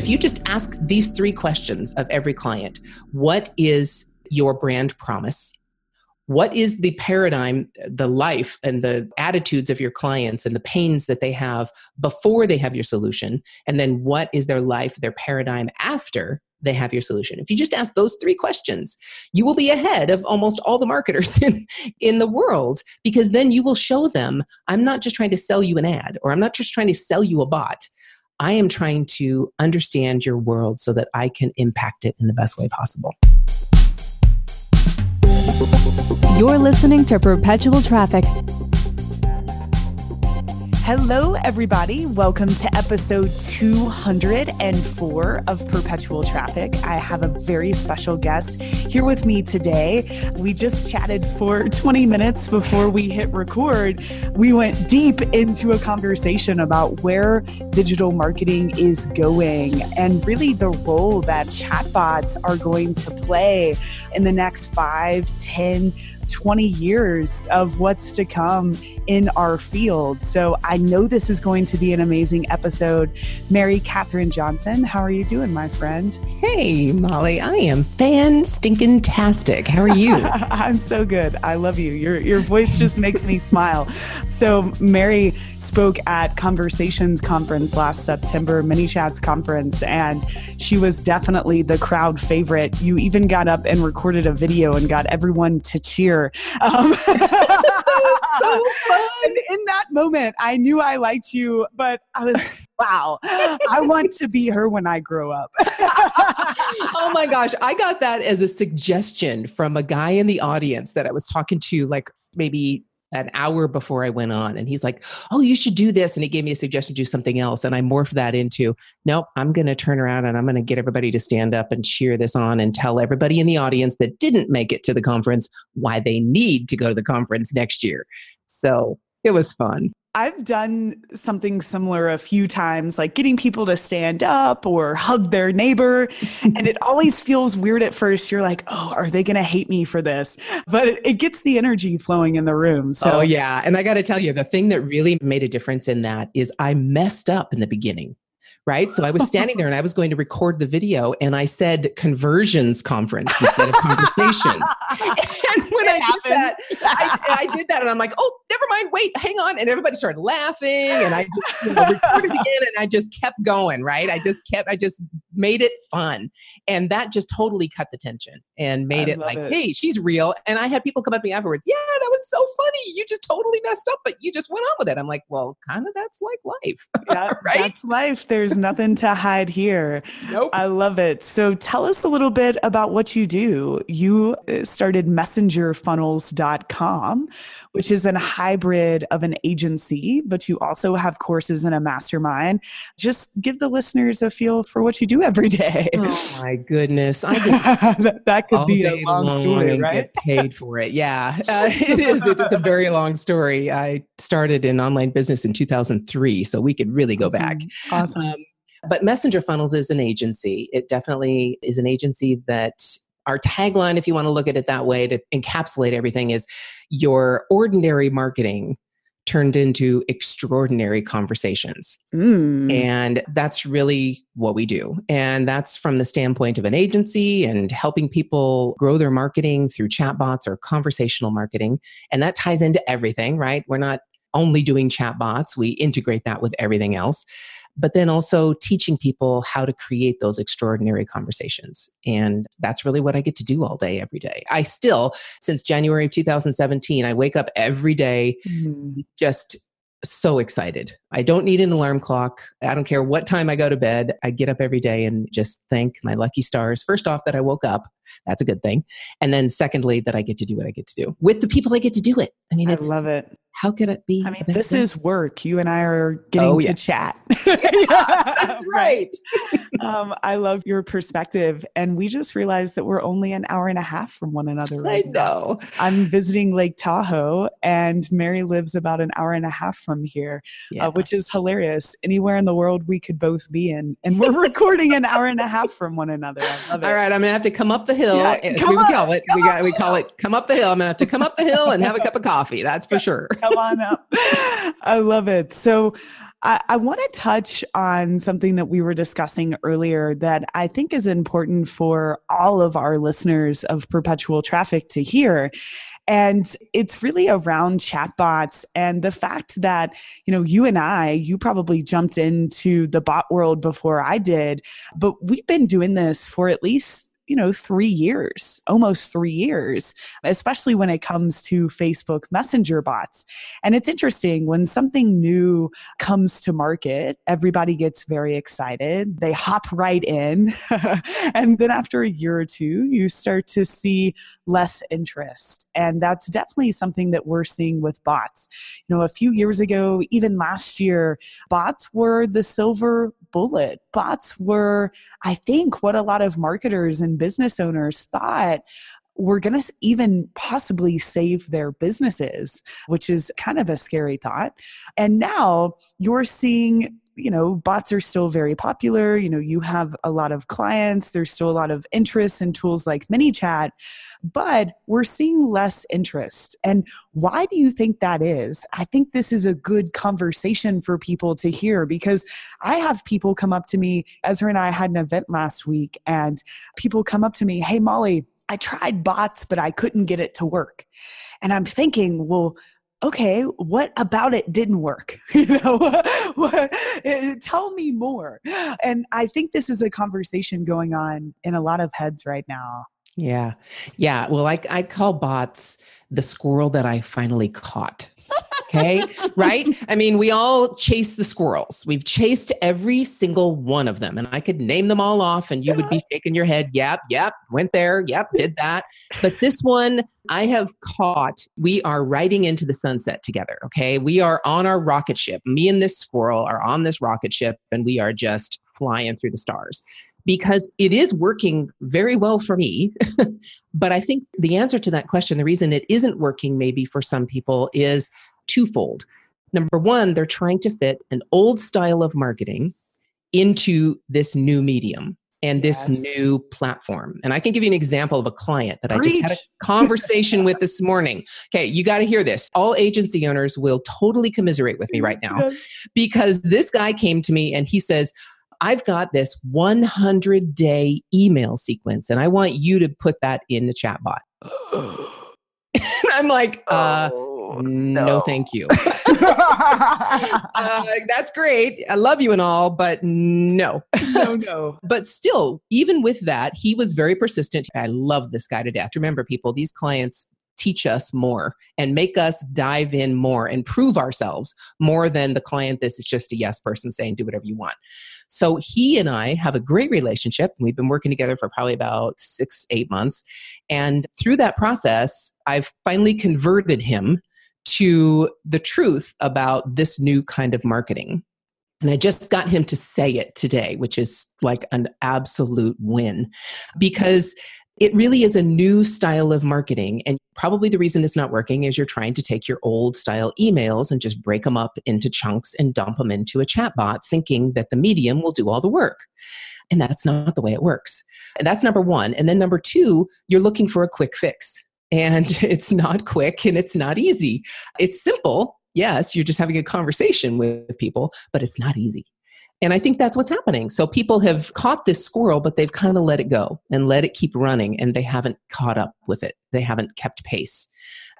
If you just ask these three questions of every client, what is your brand promise? What is the paradigm, the life, and the attitudes of your clients and the pains that they have before they have your solution? And then what is their life, their paradigm after they have your solution. If you just ask those three questions, you will be ahead of almost all the marketers in, in the world because then you will show them I'm not just trying to sell you an ad or I'm not just trying to sell you a bot. I am trying to understand your world so that I can impact it in the best way possible. You're listening to Perpetual Traffic Hello, everybody. Welcome to episode 204 of Perpetual Traffic. I have a very special guest here with me today. We just chatted for 20 minutes before we hit record. We went deep into a conversation about where digital marketing is going and really the role that chatbots are going to play in the next five, 10, 20 years of what's to come in our field. So I know this is going to be an amazing episode. Mary Kathryn Johnson, how are you doing, my friend? Hey, Molly, I am fan stinking tastic. How are you? I'm so good. I love you. Your your voice just makes me smile. So Mary spoke at Conversations conference last September, ManyChat's conference, and she was definitely the crowd favorite. You even got up and recorded a video and got everyone to cheer um, so and in that moment, I knew I liked you, but I was, wow, I want to be her when I grow up. oh my gosh. I got that as a suggestion from a guy in the audience that I was talking to, like maybe an hour before I went on. And he's like, Oh, you should do this. And he gave me a suggestion to do something else. And I morphed that into, Nope, I'm going to turn around and I'm going to get everybody to stand up and cheer this on and tell everybody in the audience that didn't make it to the conference why they need to go to the conference next year. So it was fun. I've done something similar a few times, like getting people to stand up or hug their neighbor. and it always feels weird at first. You're like, oh, are they going to hate me for this? But it, it, gets the energy flowing in the room. So, oh, yeah. And I got to tell you, the thing that really made a difference in that is I messed up in the beginning right? So I was standing there and I was going to record the video and I said conversions conference instead of conversations. and when it I happened. did that, I, I, did that and I'm like, oh, never mind, wait, hang on. And everybody started laughing and I just you know, recorded again and I just kept going, right? I just kept, I just made it fun. And that just totally cut the tension and made I it like, it. hey, she's real. And I had people come up to me afterwards, yeah, that was so funny. You just totally messed up, but you just went on with it. I'm like, well, kind of that's like life. Yeah, Right? That's life. There's nothing to hide here. nope. I love it. So tell us a little bit about what you do. You uh, started messengerfunnels.com, which is a hybrid of an agency, but you also have courses and a mastermind. Just give the listeners a feel for what you do every day. oh my goodness. I that, that could be a long long story, right? get paid for it. Yeah, uh, it is. It's a very long story. I started in online business in 2003, so we could really go back. Awesome. Um, but Messenger Funnels is an agency. It definitely is an agency that our tagline, if you want to look at it that way, to encapsulate everything, is your ordinary marketing turned into extraordinary conversations. Mm. And that's really what we do. And that's from the standpoint of an agency and helping people grow their marketing through chatbots or conversational marketing. And that ties into everything, right? We're not only doing chatbots, we integrate that with everything else. But then also teaching people how to create those extraordinary conversations. And that's really what I get to do all day, every day. I still, since January of 2017, I wake up every day Mm. just so excited. I don't need an alarm clock. I don't care what time I go to bed. I get up every day and just thank my lucky stars. First off, that I woke up. That's a good thing. And then secondly, that I get to do what I get to do with the people I get to do it. I mean, I love it. how could it be? I mean, this thing? is work. You and I are getting Oh, to yeah. chat. that's right. um, I love your perspective. And we just realized that we're only an hour and a half from one another I right now. know. I'm visiting Lake Tahoe, and Mary lives about an hour and a half from here, Yeah. uh, which is hilarious. Anywhere in the world we could both be in, and we're recording an hour and a half from one another. I love it. All right, I'm gonna have to come up the hill. Yeah, come we up, call it. We got we call it come up the hill. I'm gonna have to come up the hill and have a cup of coffee. That's for sure. Come on up. I love it. So, I, I want to touch on something that we were discussing earlier that I think is important for all of our listeners of perpetual traffic to hear. And it's really around chatbots and the fact that, you know, you and I, you probably jumped into the bot world before I did, but we've been doing this for at least you know, three years, almost three years, especially when it comes to Facebook Messenger bots. And it's interesting when something new comes to market, everybody gets very excited. They hop right in. and then after a year or two, you start to see less interest. And that's definitely something that we're seeing with bots. You know, a few years ago, even last year, bots were the silver bullet. Bots were, I think, what a lot of marketers and business owners thought were going to even possibly save their businesses, which is kind of a scary thought. And now you're seeing you know bots are still very popular. You know you have a lot of clients. There's still a lot of interest in tools like manychat but we're seeing less interest. And why do you think that is? I think this is a good conversation for people to hear because i have people come up to me ezra and i had an event last week and people come up to me hey molly i tried bots but i couldn't get it to work. And i'm thinking well okay what about it didn't work you know eh, tell me more and i think this is a conversation going on in a lot of heads right now Yeah. Yeah. Well, I, I call bots the squirrel that I finally caught. Okay. right. I mean, we all chase the squirrels. We've chased every single one of them. And I could name them all off and you would be shaking your head. Yep. Yep. Went there. Yep. Did that. But this one I have caught. We are riding into the sunset together. Okay. We are on our rocket ship. Me and this squirrel are on this rocket ship and we are just flying through the stars because it is working very well for me. but I think the answer to that question, the reason it isn't working maybe for some people is twofold. Number one, they're trying to fit an old style of marketing into this new medium and this new platform. And I can give you an example of a client that I just had a conversation with this morning. Okay, you got to hear this. All agency owners will totally commiserate with me right now because this guy came to me and he says, I've got this 100 day email sequence and I want you to put that in the chatbot. and I'm like, uh, no, no, no. thank you. uh, that's great. I love you and all, but no. no, no. But still, even with that, he was very persistent. I love this guy to death. Remember, people, these clients teach us more and make us dive in more and prove ourselves more than the client this is just a yes person saying do whatever you want so he and i have a great relationship we've been working together for probably about six eight months and through that process i've finally converted him to the truth about this new kind of marketing and I just got him to say it today, which is like an absolute win because it really is a new style of marketing. And probably the reason it's not working is you're trying to take your old style emails and just break them up into chunks and dump them into a chatbot, thinking that the medium will do all the work. And that's not the way it works. And that's number one. And then number two, you're looking for a quick fix. And it's not quick and it's not easy. It's simple. Yes, you're just having a conversation with people, but it's not easy. And I think that's what's happening. So people have caught this squirrel, but they've kind of let it go and let it keep running, and they haven't caught up with it. They haven't kept pace.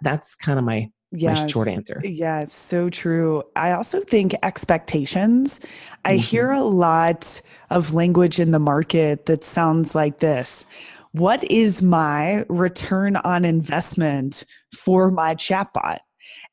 That's kind of my my short answer. Yeah, it's so true. I also think expectations. I Mhm. hear a lot of language in the market that sounds like this. What is my return on investment for my chatbot?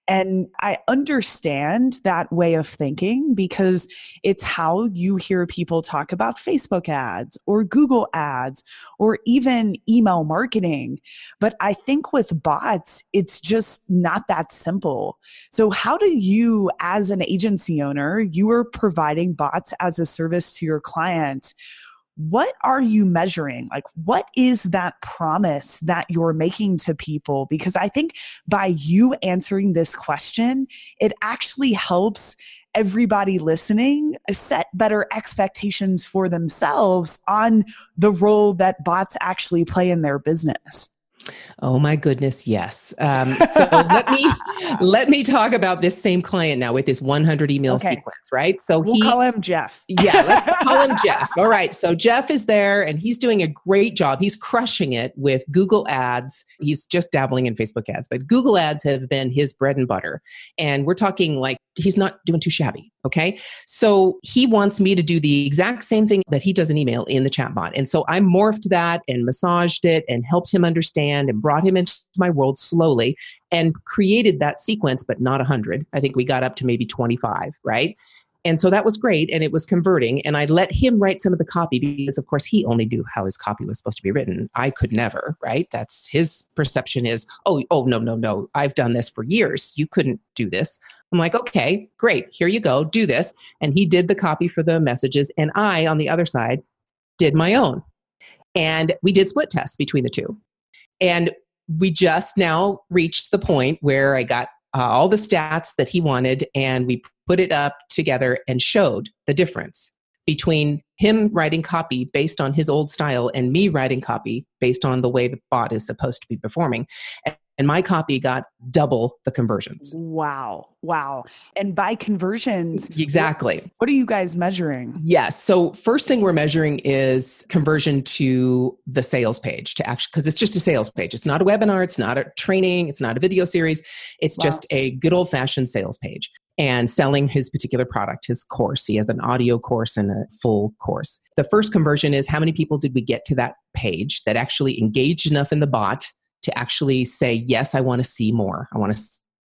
And I understand that way of thinking because it's how you hear people talk about Facebook ads or Google ads or even email marketing. But I think with bots, it's just not that simple. So, how do you, as an agency owner, you are providing bots as a service to your client? What are you measuring? Like, what is that promise that you're making to people? Because I think by you answering this question, it actually helps everybody listening set better expectations for themselves on the role that bots actually play in their business. Oh my goodness, yes. Um, so let me let me talk about this same client now with this 100 email Okay. sequence, right? So We'll he call him Jeff. yeah, let's call him Jeff. All right. So Jeff is there and he's doing a great job. He's crushing it with Google ads. He's just dabbling in Facebook ads, but Google ads have been his bread and butter. And we're talking like he's not doing too shabby. Okay. So he wants me to do the exact same thing that he does in email in the chatbot. And so I morphed that and massaged it and helped him understand and brought him into my world slowly and created that sequence, but not 100. I think we got up to maybe 25, right? And so that was great and it was converting. And I let him write some of the copy because, of course, he only knew how his copy was supposed to be written. I could never, right? That's his perception is, oh, oh, no, no, no. I've done this for years. You couldn't do this. I'm like, okay, great. Here you go. Do this. And he did the copy for the messages. And I, on the other side, did my own. And we did split tests between the two. And we just now reached the point where I got uh, all the stats that he wanted and we put it up together and showed the difference between him writing copy based on his old style and me writing copy based on the way the bot is supposed to be performing. And, my copy got double the conversions. Wow. Wow. And by conversions, Exactly. what are you guys measuring? Yes. So first thing we're measuring is conversion to the sales page to actually because it's just a sales page. It's not a webinar, it's not a training, it's not a video series. It's Wow. just a good old-fashioned sales page and selling his particular product, his course. He has an audio course and a full course. The first conversion is how many people did we get to that page that actually engaged enough in the bot to actually say, "Yes, I want to see more. I want to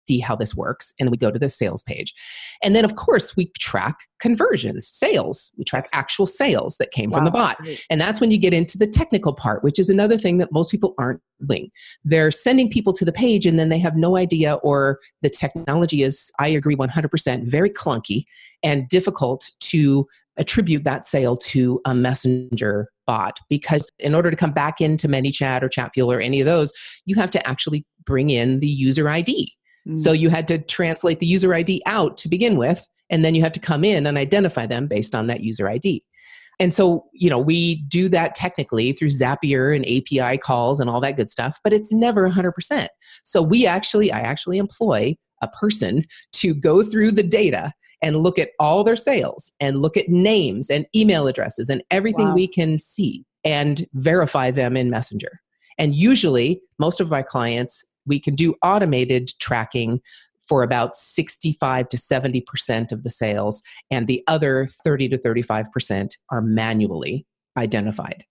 see how this works." And then we go to the sales page. And then, of course, we track conversions, sales. We track actual sales that came from the bot. And that's when you get into the technical part, which is another thing that most people aren't doing. They're sending people to the page and then they have no idea, or the technology is, I agree 100%, very clunky and difficult to attribute that sale to a messenger bot because in order to come back into ManyChat or ChatFuel or any of those, you have to actually bring in the user ID. Mm. So you had to translate the user ID out to begin with, and then you had to come in and identify them based on that user ID. And so, you know, we do that technically through Zapier and API calls and all that good stuff, but it's never 100%. So we actually, I actually employ a person to go through the data and look at all their sales and look at names and email addresses and everything Wow. we can see and verify them in Messenger. And usually, most of my clients we can do automated tracking for about 65 to 70% of the sales, and the other 30 to 35% are manually identified.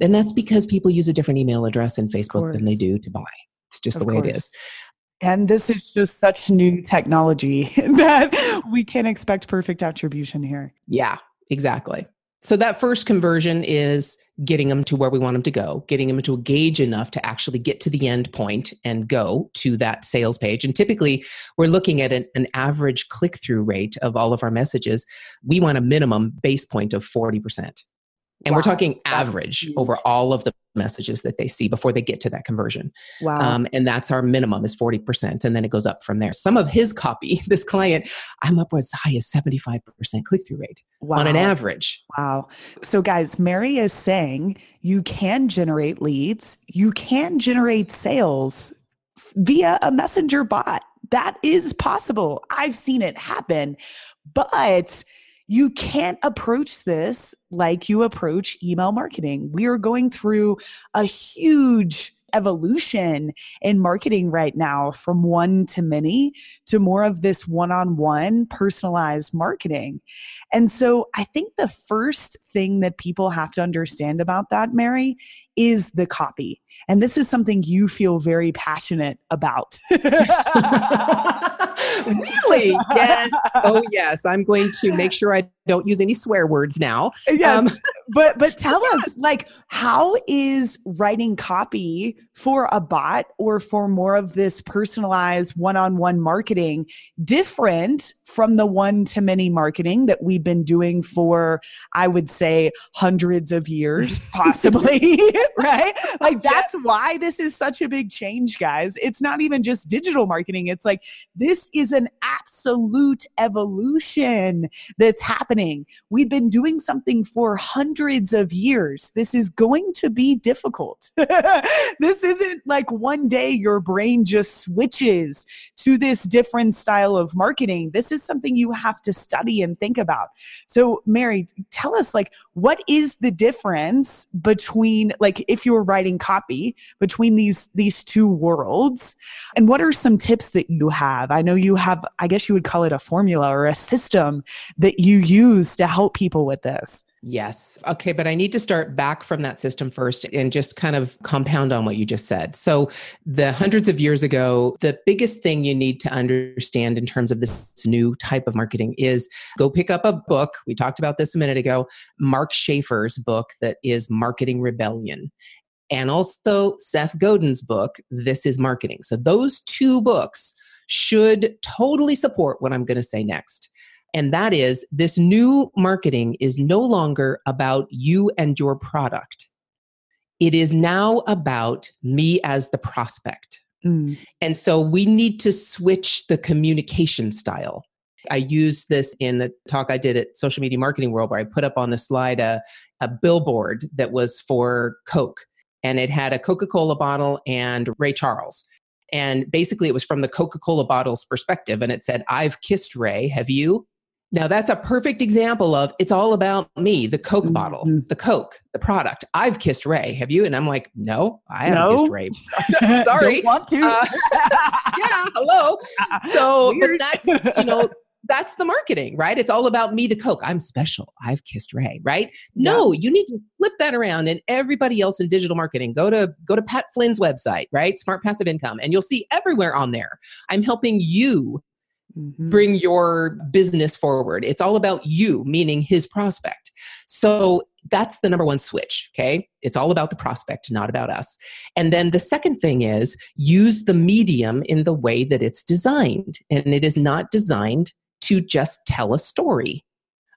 And that's because people use a different email address in Facebook than they do to buy. It's just Of the way course. it is. And this is just such new technology that we can't expect perfect attribution here. Yeah, exactly. So that first conversion is getting them to where we want them to go, getting them to engage enough to actually get to the end point and go to that sales page. And typically, we're looking at an, an average click through rate of all of our messages. We want a minimum base point of 40%. And we're talking average over all of the messages that they see before they get to that conversion. Wow. Um, and that's our minimum is 40%. And then it goes up from there. Some of his copy, this client, I'm up as high as 75% click through rate wow. on an average. Wow. So, guys, Mary is saying you can generate leads, you can generate sales via a messenger bot. That is possible. I've seen it happen, but you can't approach this like you approach email marketing. We are going through a huge evolution in marketing right now from one to many to more of this one on one personalized marketing. And so I think the first thing that people have to understand about that, Mary, is the copy. And this is something you feel very passionate about. really? Yes. Oh, yes. I'm going to make sure I don't use any swear words now. yes. Um, but but tell us like how is writing copy for a bot or for more of this personalized one-on-one marketing different from the one to many marketing that we've been doing for I would say hundreds of years possibly right? Like that's why this is such a big change guys. It's not even just digital marketing. It's like this is an absolute evolution that's happening. We've been doing something for hundreds of years. This is going to be difficult. this isn't like one day your brain just switches to this different style of marketing. This is something you have to study and think about. So, Mary, tell us like what is the difference between like if you were writing copy between these these two worlds and what are some tips that you have? I know you have I guess you would call it a formula or a system that you use to help people with this. Yes. Okay. But I need to start back from that system first and just kind of compound on what you just said. So, the hundreds of years ago, the biggest thing you need to understand in terms of this new type of marketing is go pick up a book. We talked about this a minute ago, Mark Schaefer's book that is Marketing Rebellion. And also Seth Godin's book, This is Marketing. So, those two books should totally support what I'm going to say next. And that is this new marketing is no longer about you and your product. It is now about me as the prospect. Mm. And so we need to switch the communication style. I used this in the talk I did at Social Media Marketing World, where I put up on the slide a, a billboard that was for Coke. And it had a Coca Cola bottle and Ray Charles. And basically, it was from the Coca Cola bottle's perspective. And it said, I've kissed Ray. Have you? Now, that's a perfect example of it's all about me, the Coke bottle, Mhm. the Coke, the product. I've kissed Ray. Have you? And I'm like, no, I haven't kissed Ray. Sorry. Don't want to. Uh, yeah, hello. So, but that's, you know, that's the marketing, right? It's all about me, the Coke. I'm special. I've kissed Ray, right? No, you need to flip that around. And everybody else in digital marketing, go to go to Pat Flynn's website, right? Smart Passive Income, and you'll see everywhere on there. I'm helping you Mhm. bring your business forward. It's all about you, meaning his prospect. So that's the number one switch. Okay. It's all about the prospect, not about us. And then the second thing is use the medium in the way that it's designed. And it is not designed to just tell a story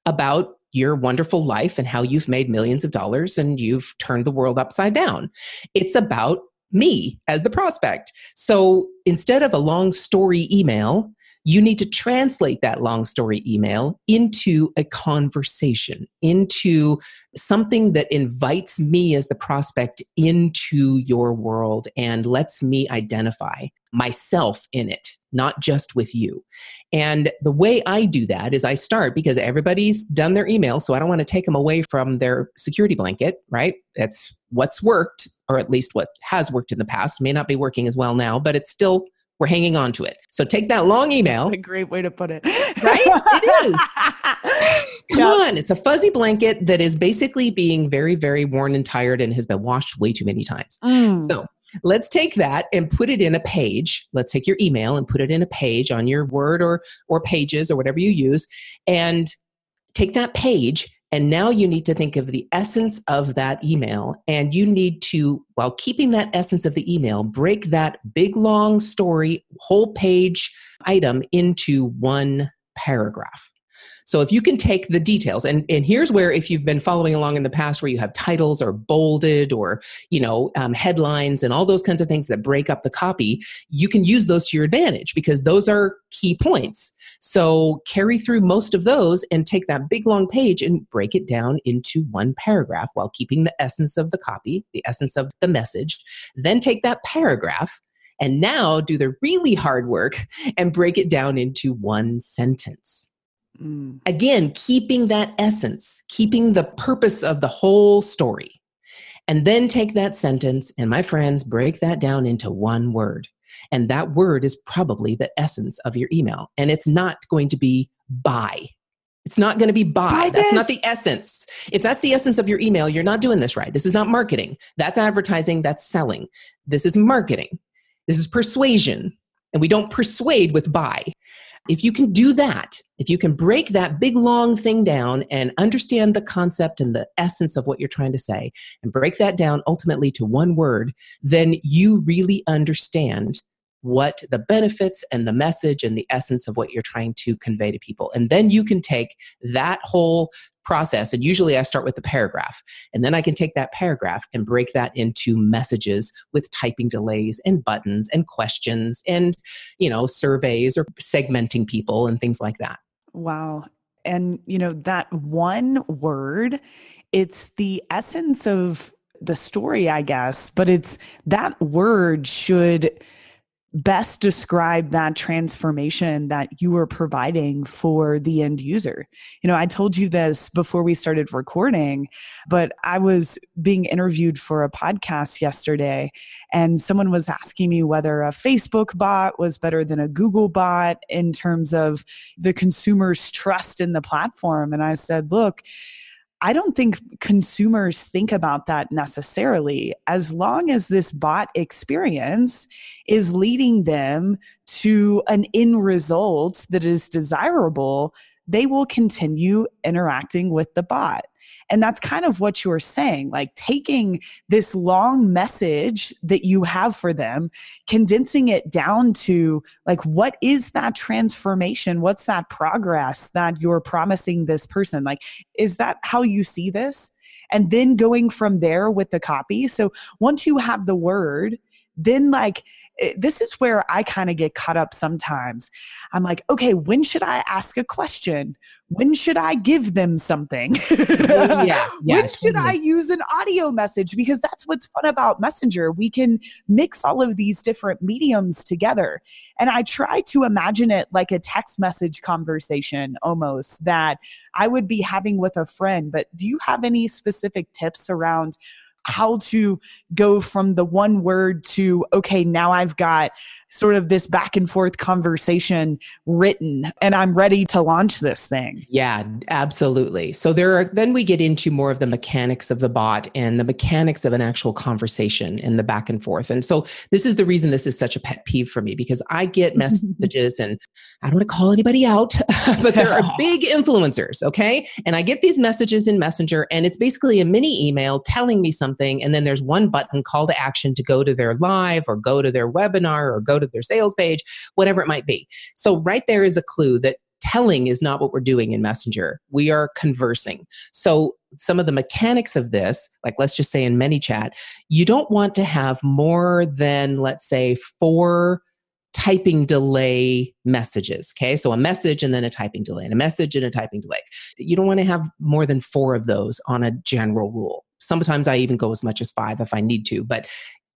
about your wonderful life and how you've made millions of dollars and you've turned the world upside down. It's about me as the prospect. So instead of a long story email, you need to translate that long story email into a conversation, into something that invites me as the prospect into your world and lets me identify myself in it, not just with you. And the way I do that is I start because everybody's done their email, so I don't want to take them away from their security blanket, right? That's what's worked, or at least what has worked in the past. May not be working as well now, but it's still we're hanging on to it. So take that long email. That's a great way to put it. right? It is. Come yep. on. It's a fuzzy blanket that is basically being very, very worn and tired and has been washed way too many times. Mm. So let's take that and put it in a page. Let's take your email and put it in a page on your Word or or pages or whatever you use and take that page and now you need to think of the essence of that email. And you need to, while keeping that essence of the email, break that big, long story, whole page item into one paragraph. So if you can take the details, and, and here's where if you've been following along in the past where you have titles or bolded or, you know, um, headlines and all those kinds of things that break up the copy, you can use those to your advantage because those are key points. So carry through most of those and take that big long page and break it down into one paragraph while keeping the essence of the copy, the essence of the message. Then take that paragraph and now do the really hard work and break it down into one sentence. Mm. Again, keeping that essence, keeping the purpose of the whole story. And then take that sentence and, my friends, break that down into one word. And that word is probably the essence of your email. And it's not going to be buy. It's not going to be buy. buy that's not the essence. If that's the essence of your email, you're not doing this right. This is not marketing. That's advertising. That's selling. This is marketing. This is persuasion. And we don't persuade with buy. If you can do that, if you can break that big long thing down and understand the concept and the essence of what you're trying to say and break that down ultimately to one word, then you really understand what the benefits and the message and the essence of what you're trying to convey to people. And then you can take that whole process and usually I start with the paragraph and then I can take that paragraph and break that into messages with typing delays and buttons and questions and you know surveys or segmenting people and things like that. Wow. And you know that one word it's the essence of the story I guess, but it's that word should best describe that transformation that you were providing for the end user. You know, I told you this before we started recording, but I was being interviewed for a podcast yesterday, and someone was asking me whether a Facebook bot was better than a Google bot in terms of the consumer's trust in the platform. And I said, look, I don't think consumers think about that necessarily. As long as this bot experience is leading them to an end result that is desirable, they will continue interacting with the bot. And that's kind of what you're saying, like taking this long message that you have for them, condensing it down to like, what is that transformation? What's that progress that you're promising this person? Like, is that how you see this? And then going from there with the copy. So once you have the word, then like, This is where I kind of get caught up sometimes. I'm like, okay, when should I ask a question? When should I give them something? yeah, yeah, when should I use an audio message? Because that's what's fun about Messenger. We can mix all of these different mediums together. And I try to imagine it like a text message conversation almost that I would be having with a friend. But do you have any specific tips around? How to go from the one word to okay now i've got sort of this back and forth conversation written and I'm ready to launch this thing. Yeah, absolutely. So there are then we get into more of the mechanics of the bot and the mechanics of an actual conversation and the back and forth. And so this is the reason this is such a pet peeve for me because I get messages and I don't want to call anybody out, but there are big influencers, okay? And I get these messages in Messenger and it's basically a mini email telling me something and then there's one button call to action to go to their live or go to their webinar or go to their sales page, whatever it might be. So, right there is a clue that telling is not what we're doing in Messenger. We are conversing. So, some of the mechanics of this, like let's just say in ManyChat, you don't want to have more than, let's say, four typing delay messages. Okay. So a message and then a typing delay, and a message and a typing delay. You don't want to have more than four of those on a general rule. Sometimes I even go as much as five if I need to, but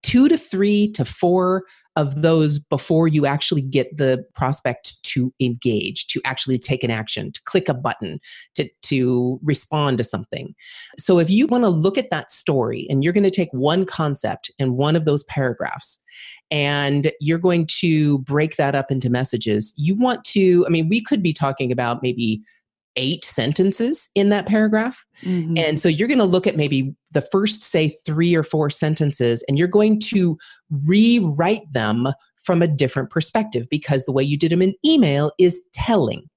two to three to four of those before you actually get the prospect to engage, to actually take an action, to click a button, to, to respond to something. So if you want to look at that story and you're going to take one concept in one of those paragraphs and you're going to break that up into messages, you want to, I mean, we could be talking about maybe eight sentences in that paragraph. Mm-hmm. And so you're going to look at maybe the first, say, three or four sentences, and you're going to rewrite them from a different perspective because the way you did them in email is telling.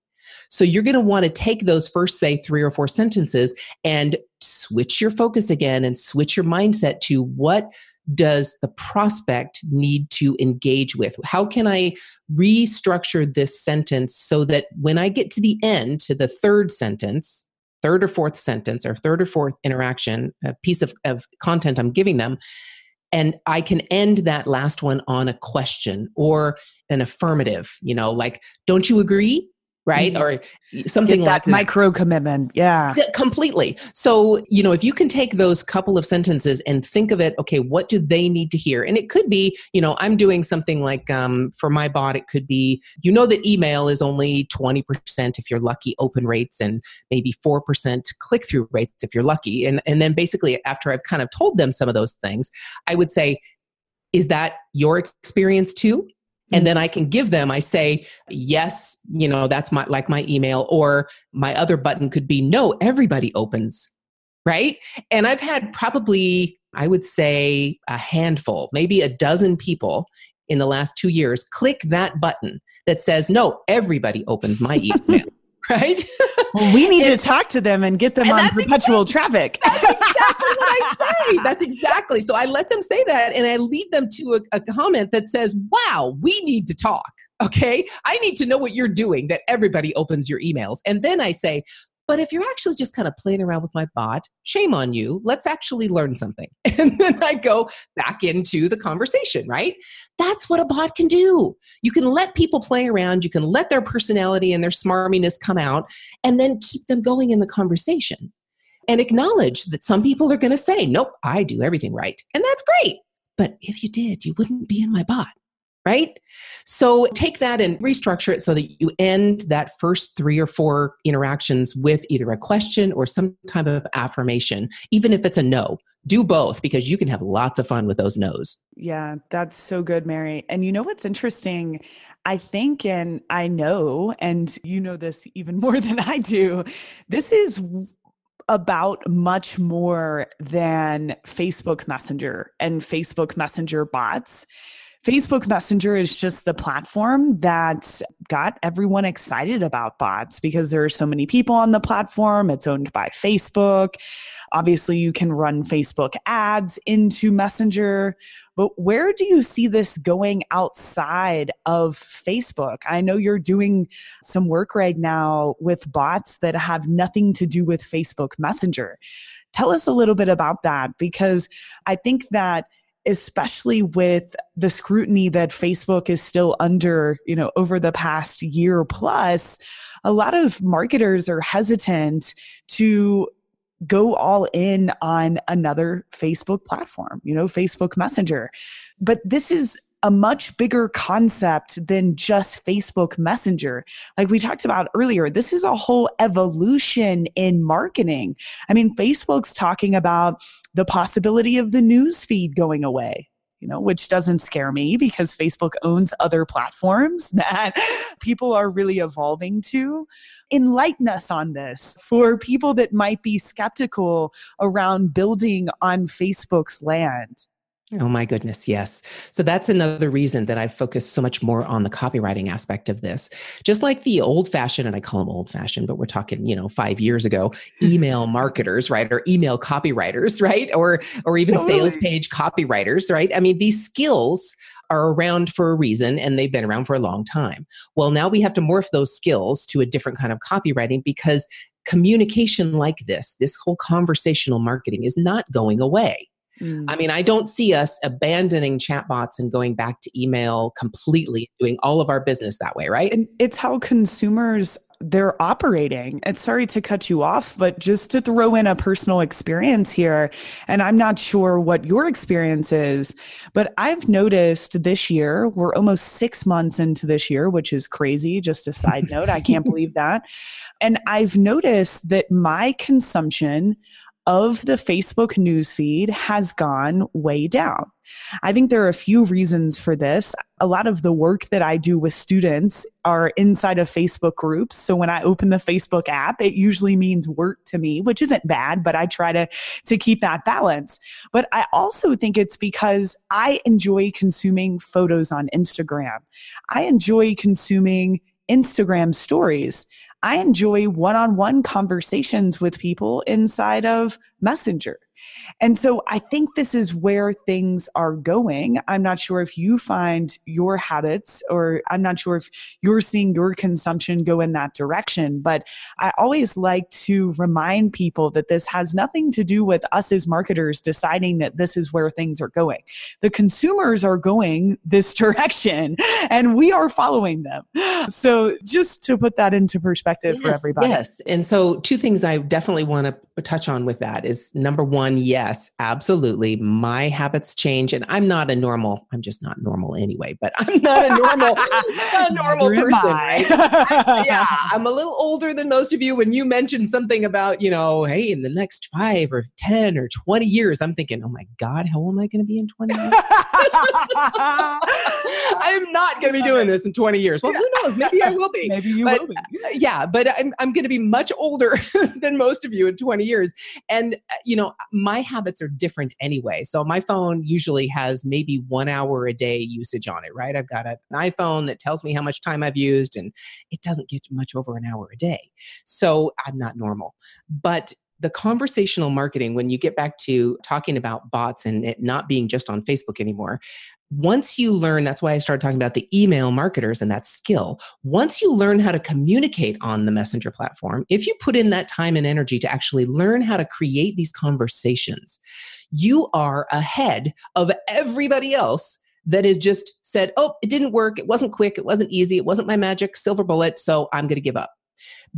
So you're going to want to take those first, say, three or four sentences and switch your focus again and switch your mindset to what does the prospect need to engage with? How can I restructure this sentence so that when I get to the end, to the third sentence, third or fourth sentence, or third or fourth interaction, a piece of, of content I'm giving them, and I can end that last one on a question or an affirmative, you know, like, don't you agree? Right? Mm-hmm. or something like that. micro commitment yeah. Completely. So you know if you can take those couple of sentences and think of it okay what do they need to hear? And it could be you know i'm doing something like um, for my bot it could be you know that email is only 20% if you're lucky open rates and maybe 4% click-through rates if you're lucky. And and then basically after i've kind of told them some of those things i would say is that your experience too and mm. then i can give them i say yes you know that's my like my email or my other button could be no everybody opens right? And i've had probably i would say a handful maybe a dozen people in the last 2 years click that button that says no everybody opens my email right? Well, we need and, to talk to them and get them and on perpetual exactly, traffic. That's exactly what I say. That's exactly. So I let them say that and I lead them to a, a comment that says, wow, we need to talk. Okay. I need to know what you're doing that everybody opens your emails. And then I say, but if you're actually just kind of playing around with my bot, shame on you. Let's actually learn something. And then I go back into the conversation, right? That's what a bot can do. You can let people play around, you can let their personality and their smarminess come out, and then keep them going in the conversation. And acknowledge that some people are going to say, Nope, I do everything right. And that's great. But if you did, you wouldn't be in my bot right? So take that and restructure it so that you end that first three or four interactions with either a question or some type of affirmation, even if it's a no. Do both because you can have lots of fun with those no's. Yeah, that's so good, Mary. And you know what's interesting? I think, and I know, and you know this even more than I do, this is about much more than Facebook Messenger and Facebook Messenger bots. Facebook Messenger is just the platform that got everyone excited about bots because there are so many people on the platform. It's owned by Facebook. Obviously, you can run Facebook ads into Messenger. But where do you see this going outside of Facebook? I know you're doing some work right now with bots that have nothing to do with Facebook Messenger. Tell us a little bit about that because I think that especially with the scrutiny that Facebook is still under, you know, over the past year plus, a lot of marketers are hesitant to go all in on another Facebook platform, you know, Facebook Messenger. But this is a much bigger concept than just Facebook Messenger. Like we talked about earlier, this is a whole evolution in marketing. I mean, Facebook's talking about the possibility of the news feed going away. You know, which doesn't scare me because Facebook owns other platforms that people are really evolving to. Enlighten us on this for people that might be skeptical around building on Facebook's land. Oh my goodness, yes. So that's another reason that I focus so much more on the copywriting aspect of this. Just like the old fashioned, and I call them old fashioned, but we're talking, you know, five years ago, email marketers, right? Or email copywriters, right? Or or even totally. sales page copywriters, right? I mean, these skills are around for a reason and they've been around for a long time. Well, now we have to morph those skills to a different kind of copywriting because communication like this, this whole conversational marketing is not going away Mm. I mean, I don't see us abandoning chatbots and going back to email completely, doing all of our business that way, right? And it's how consumers they're operating. And sorry to cut you off, but just to throw in a personal experience here, and I'm not sure what your experience is, but I've noticed this year, we're almost six months into this year, which is crazy. Just a side note, I can't believe that. And I've noticed that my consumption of the Facebook newsfeed has gone way down. I think there are a few reasons for this. A lot of the work that I do with students are inside of Facebook groups. So when I open the Facebook app, it usually means work to me, which isn't bad, but I try to, to keep that balance. But I also think it's because I enjoy consuming photos on Instagram. I enjoy consuming Instagram stories. I enjoy one on one conversations with people inside of Messenger. And so I think this is where things are going. I'm not sure if you find your habits, or I'm not sure if you're seeing your consumption go in that direction. But I always like to remind people that this has nothing to do with us as marketers deciding that this is where things are going. The consumers are going this direction and we are following them. So just to put that into perspective yes, for everybody. Yes. And so, two things I definitely want to touch on with that is number one, yes, absolutely. My habits change, and I'm not a normal. I'm just not normal anyway. But I'm not a normal, not a normal person, right? I, yeah, I'm a little older than most of you. When you mentioned something about, you know, hey, in the next five or ten or twenty years, I'm thinking, oh my god, how old am I going to be in twenty years? I'm not going to be doing this in 20 years. Well, who knows? Maybe I will be. Maybe you but, will be. Yeah, but I'm, I'm going to be much older than most of you in 20 years. And, uh, you know, my habits are different anyway. So my phone usually has maybe one hour a day usage on it, right? I've got an iPhone that tells me how much time I've used, and it doesn't get much over an hour a day. So I'm not normal. But the conversational marketing, when you get back to talking about bots and it not being just on Facebook anymore, once you learn, that's why I started talking about the email marketers and that skill. Once you learn how to communicate on the messenger platform, if you put in that time and energy to actually learn how to create these conversations, you are ahead of everybody else that is just said, oh, it didn't work. It wasn't quick. It wasn't easy. It wasn't my magic silver bullet. So I'm going to give up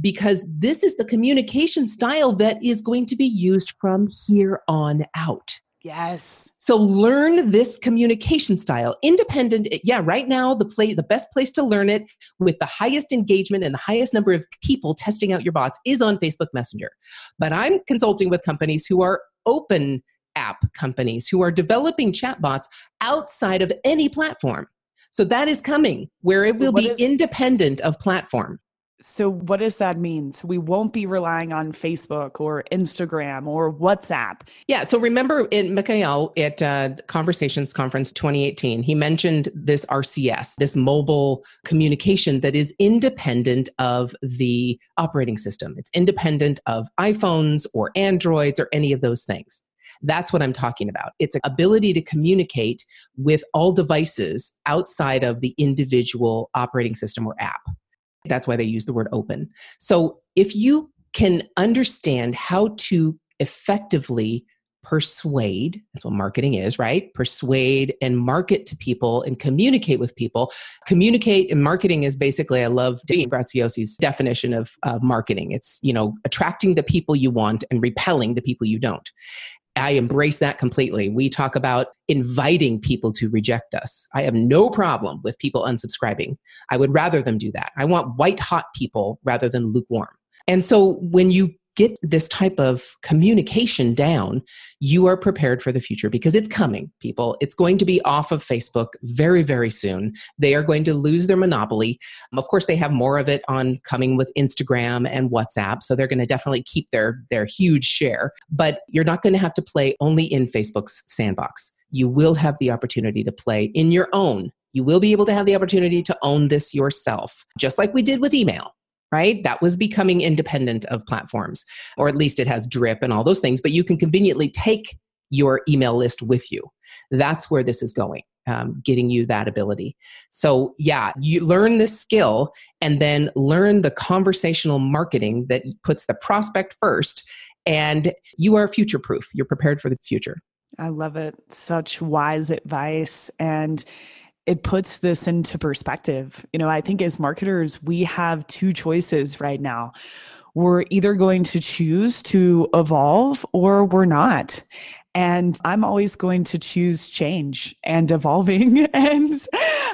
because this is the communication style that is going to be used from here on out. Yes. So learn this communication style. Independent, yeah, right now the play the best place to learn it with the highest engagement and the highest number of people testing out your bots is on Facebook Messenger. But I'm consulting with companies who are open app companies who are developing chatbots outside of any platform. So that is coming where it so will be is, independent of platform. So, what does that mean? So, we won't be relying on Facebook or Instagram or WhatsApp. Yeah. So, remember in Mikael at uh, Conversations Conference 2018, he mentioned this RCS, this mobile communication that is independent of the operating system. It's independent of iPhones or Androids or any of those things. That's what I'm talking about. It's an ability to communicate with all devices outside of the individual operating system or app. That's why they use the word open. So if you can understand how to effectively persuade that's what marketing is right? Persuade and market to people and communicate with people. Communicate and marketing is basically i love Dean Graziosi's definition of uh, marketing. It's you know attracting the people you want and repelling the people you don't I embrace that completely. We talk about inviting people to reject us. I have no problem with people unsubscribing. I would rather them do that. I want white hot people rather than lukewarm. And so when you get this type of communication down, you are prepared for the future because it's coming, people. It's going to be off of Facebook very, very soon. They are going to lose their monopoly. Of course, they have more of it on coming with Instagram and WhatsApp, so they're going to definitely keep their their huge share. But you're not going to have to play only in Facebook's sandbox. You will have the opportunity to play in your own you will be able to have the opportunity to own this yourself, just like we did with email right? That was becoming independent of platforms, or at least it has drip and all those things, but you can conveniently take your email list with you. That's where this is going, um, getting you that ability. So, yeah, you learn this skill and then learn the conversational marketing that puts the prospect first, and you are future proof. You're prepared for the future. I love it. Such wise advice. And it puts this into perspective. You know, I think as marketers, we have two choices right now. We're either going to choose to evolve or we're not. And I'm always going to choose change and evolving and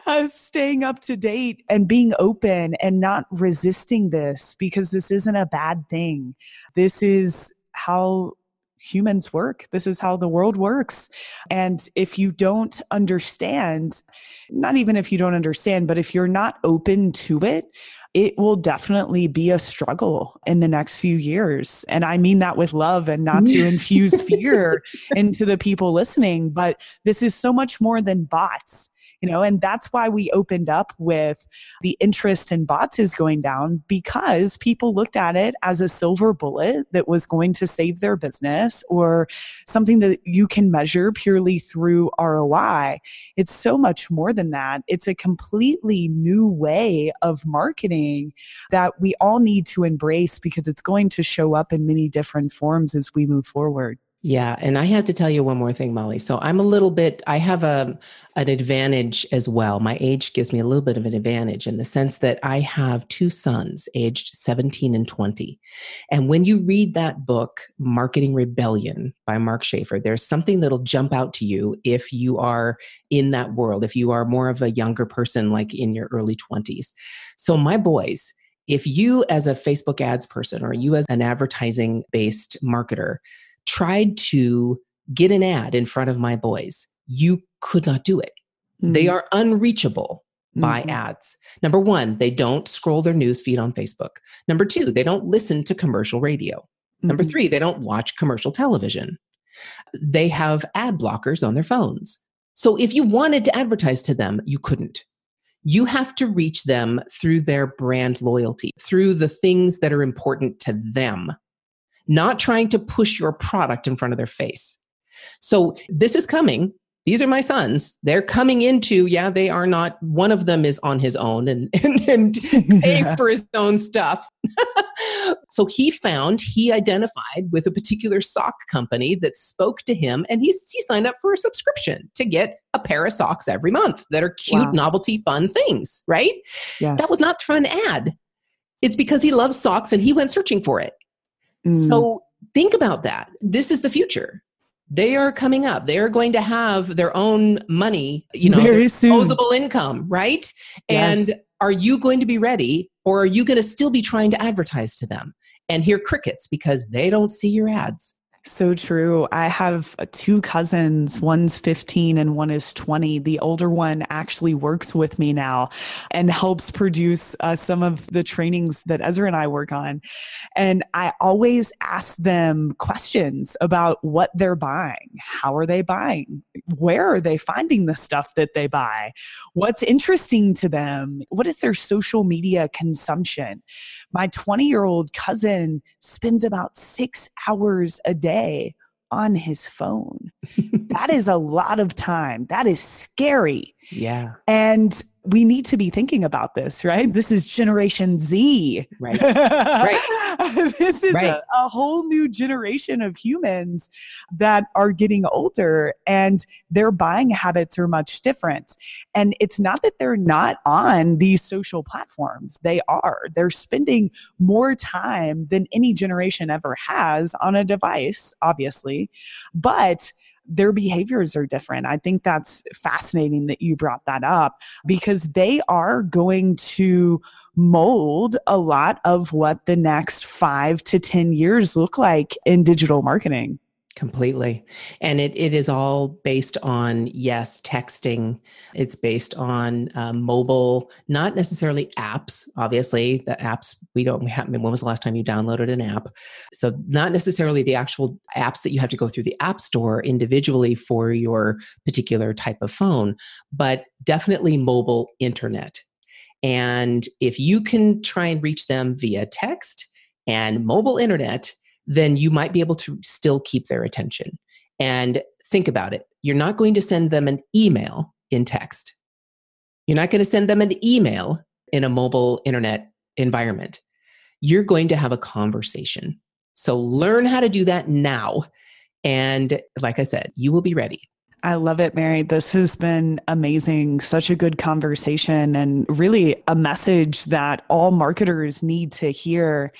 uh, staying up to date and being open and not resisting this because this isn't a bad thing. This is how humans work. This is how the world works. And if you don't understand, not even if you don't understand, but if you're not open to it, it will definitely be a struggle in the next few years. And I mean that with love and not to infuse fear into the people listening. But this is so much more than bots you know and that's why we opened up with the interest in bots is going down because people looked at it as a silver bullet that was going to save their business or something that you can measure purely through ROI it's so much more than that. It's a completely new way of marketing that we all need to embrace because it's going to show up in many different forms as we move forward yeah, and I have to tell you one more thing, Molly. So I'm a little bit I have a an advantage as well. My age gives me a little bit of an advantage in the sense that I have two sons aged 17 and 20. And when you read that book, Marketing Rebellion by Mark Schaefer, there's something that'll jump out to you if you are in that world, if you are more of a younger person like in your early 20s. So my boys, if you as a Facebook ads person or you as an advertising based marketer tried to get an ad in front of my boys, you could not do it. Mm-hmm. They are unreachable by mm-hmm. ads. Number one, they don't scroll their news feed on Facebook. Number two, they don't listen to commercial radio. Mm-hmm. Number three, they don't watch commercial television. They have ad blockers on their phones. So if you wanted to advertise to them, you couldn't. You have to reach them through their brand loyalty, through the things that are important to them not trying to push your product in front of their face. So this is coming. These are my sons. They're coming into, yeah, they are not, one of them is on his own and, and, and safe for his own stuff. so he found, he identified with a particular sock company that spoke to him and he's, he signed up for a subscription to get a pair of socks every month that are cute, wow. novelty, fun things, right? Yes. That was not through an ad. It's because he loves socks and he went searching for it. Mm. So think about that. This is the future. They are coming up. They are going to have their own money, you know, Very disposable income, right? Yes. And are you going to be ready or are you going to still be trying to advertise to them and hear crickets because they don't see your ads? So true. I have two cousins. One's 15 and one is 20. The older one actually works with me now and helps produce uh, some of the trainings that Ezra and I work on. And I always ask them questions about what they're buying. How are they buying? Where are they finding the stuff that they buy? What's interesting to them? What is their social media consumption? My 20 year old cousin spends about six hours a day day on his phone. that is a lot of time. That is scary. Yeah. And we need to be thinking about this, right? This is Generation Z. Right. right. this is right. A, a, whole new generation of humans that are getting older and their buying habits are much different. And it's not that they're not on these social platforms, they are. They're spending more time than any generation ever has on a device, obviously. But their behaviors are different. I think that's fascinating that you brought that up because they are going to mold a lot of what the next five to 10 years look like in digital marketing. Completely. And it, it is all based on, yes, texting. It's based on um, mobile, not necessarily apps. Obviously, the apps, we don't have, when was the last time you downloaded an app? So, not necessarily the actual apps that you have to go through the App Store individually for your particular type of phone, but definitely mobile internet. And if you can try and reach them via text and mobile internet, then you might be able to still keep their attention. And think about it you're not going to send them an email in text, you're not going to send them an email in a mobile internet environment. You're going to have a conversation. So learn how to do that now And like I said, you will be ready. I love it, Mary. This has been amazing. Such a good conversation and really a message that all marketers need to hear.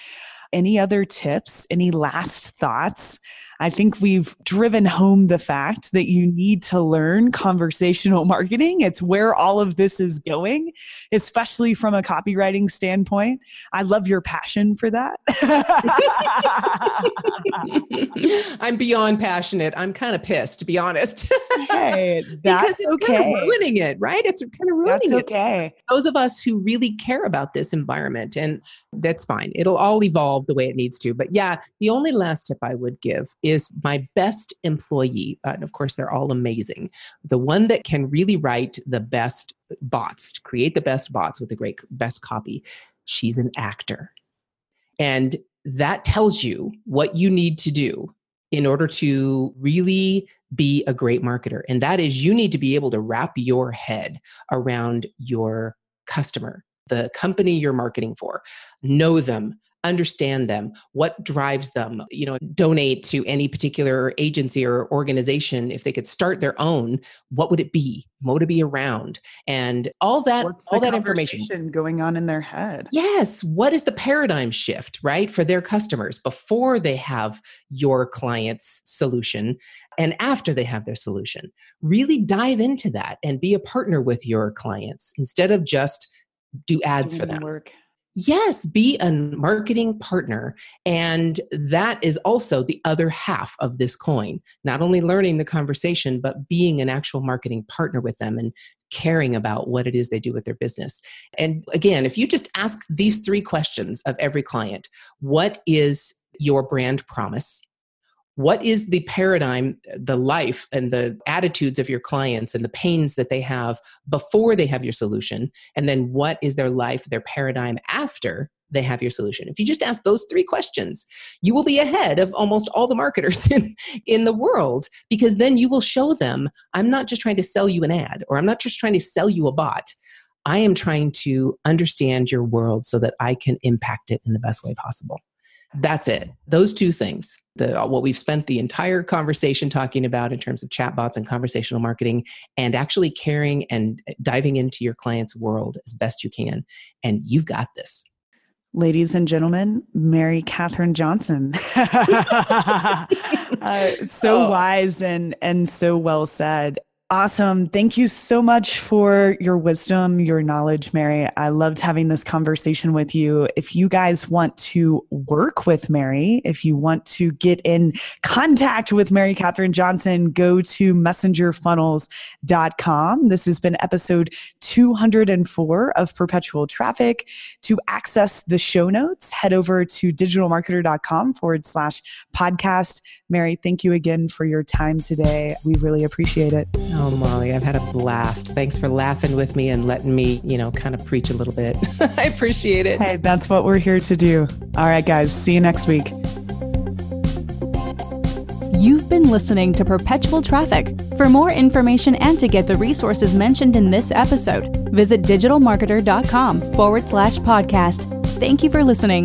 Any other tips? Any last thoughts? I think we've driven home the fact that you need to learn conversational marketing. It's where all of this is going, especially from a copywriting standpoint. I love your passion for that. I'm beyond passionate. I'm kind of pissed, to be honest. hey, that's because it's okay. kind of ruining it, right? It's kind of ruining That's it. okay. Those of us who really care about this environment, and that's fine. It'll all evolve the way it needs to. But yeah, the only last tip I would give is my best employee. And of course, they're all amazing. The one that can really write the best bots, create the best bots with the great best copy, she's an actor. And that tells you what you need to do in order to really be a great marketer. And that is you need to be able to wrap your head around your customer, the company you're marketing for, know them, understand them, what drives them, you know, donate to any particular agency or organization. If they could start their own, what would it be? What would it be around? And all that, What's all that information. going on in their head? Yes. What is the paradigm shift, right, for their customers before they have your client's solution and after they have their solution? Really dive into that and be a partner with your clients instead of just do ads Doing for the them. Work. Yes, be a marketing partner. And that is also the other half of this coin. Not only learning the conversation, but being an actual marketing partner with them and caring about what it is they do with their business. And again, if you just ask these three questions of every client what is your brand promise? What is the paradigm, the life, and the attitudes of your clients and the pains that they have before they have your solution? And then what is their life, their paradigm after they have your solution? If you just ask those three questions, you will be ahead of almost all the marketers in, in the world because then you will show them I'm not just trying to sell you an ad or I'm not just trying to sell you a bot. I am trying to understand your world so that I can impact it in the best way possible. That's it. Those two things. The, what we've spent the entire conversation talking about in terms of chatbots and conversational marketing, and actually caring and diving into your client's world as best you can. And you've got this. Ladies and gentlemen, Mary Kathryn Johnson. uh, so Oh. wise and and so well said. Awesome. Thank you so much for your wisdom, your knowledge, Mary. I loved having this conversation with you. If you guys want to work with Mary, if you want to get in contact with Mary Kathryn Johnson, go to messengerfunnels.com. This has been episode 204 of Perpetual Traffic. To access the show notes, head over to digitalmarketer.com forward slash podcast. Mary, thank you again for your time today. We really appreciate it. Oh, Molly, I've had a blast. Thanks for laughing with me and letting me, you know, kind of preach a little bit. I appreciate it. Hey, that's what we're here to do. All right, guys, see you next week. You've been listening to Perpetual Traffic. For more information and to get the resources mentioned in this episode, visit digitalmarketer.com forward slash podcast. Thank you for listening.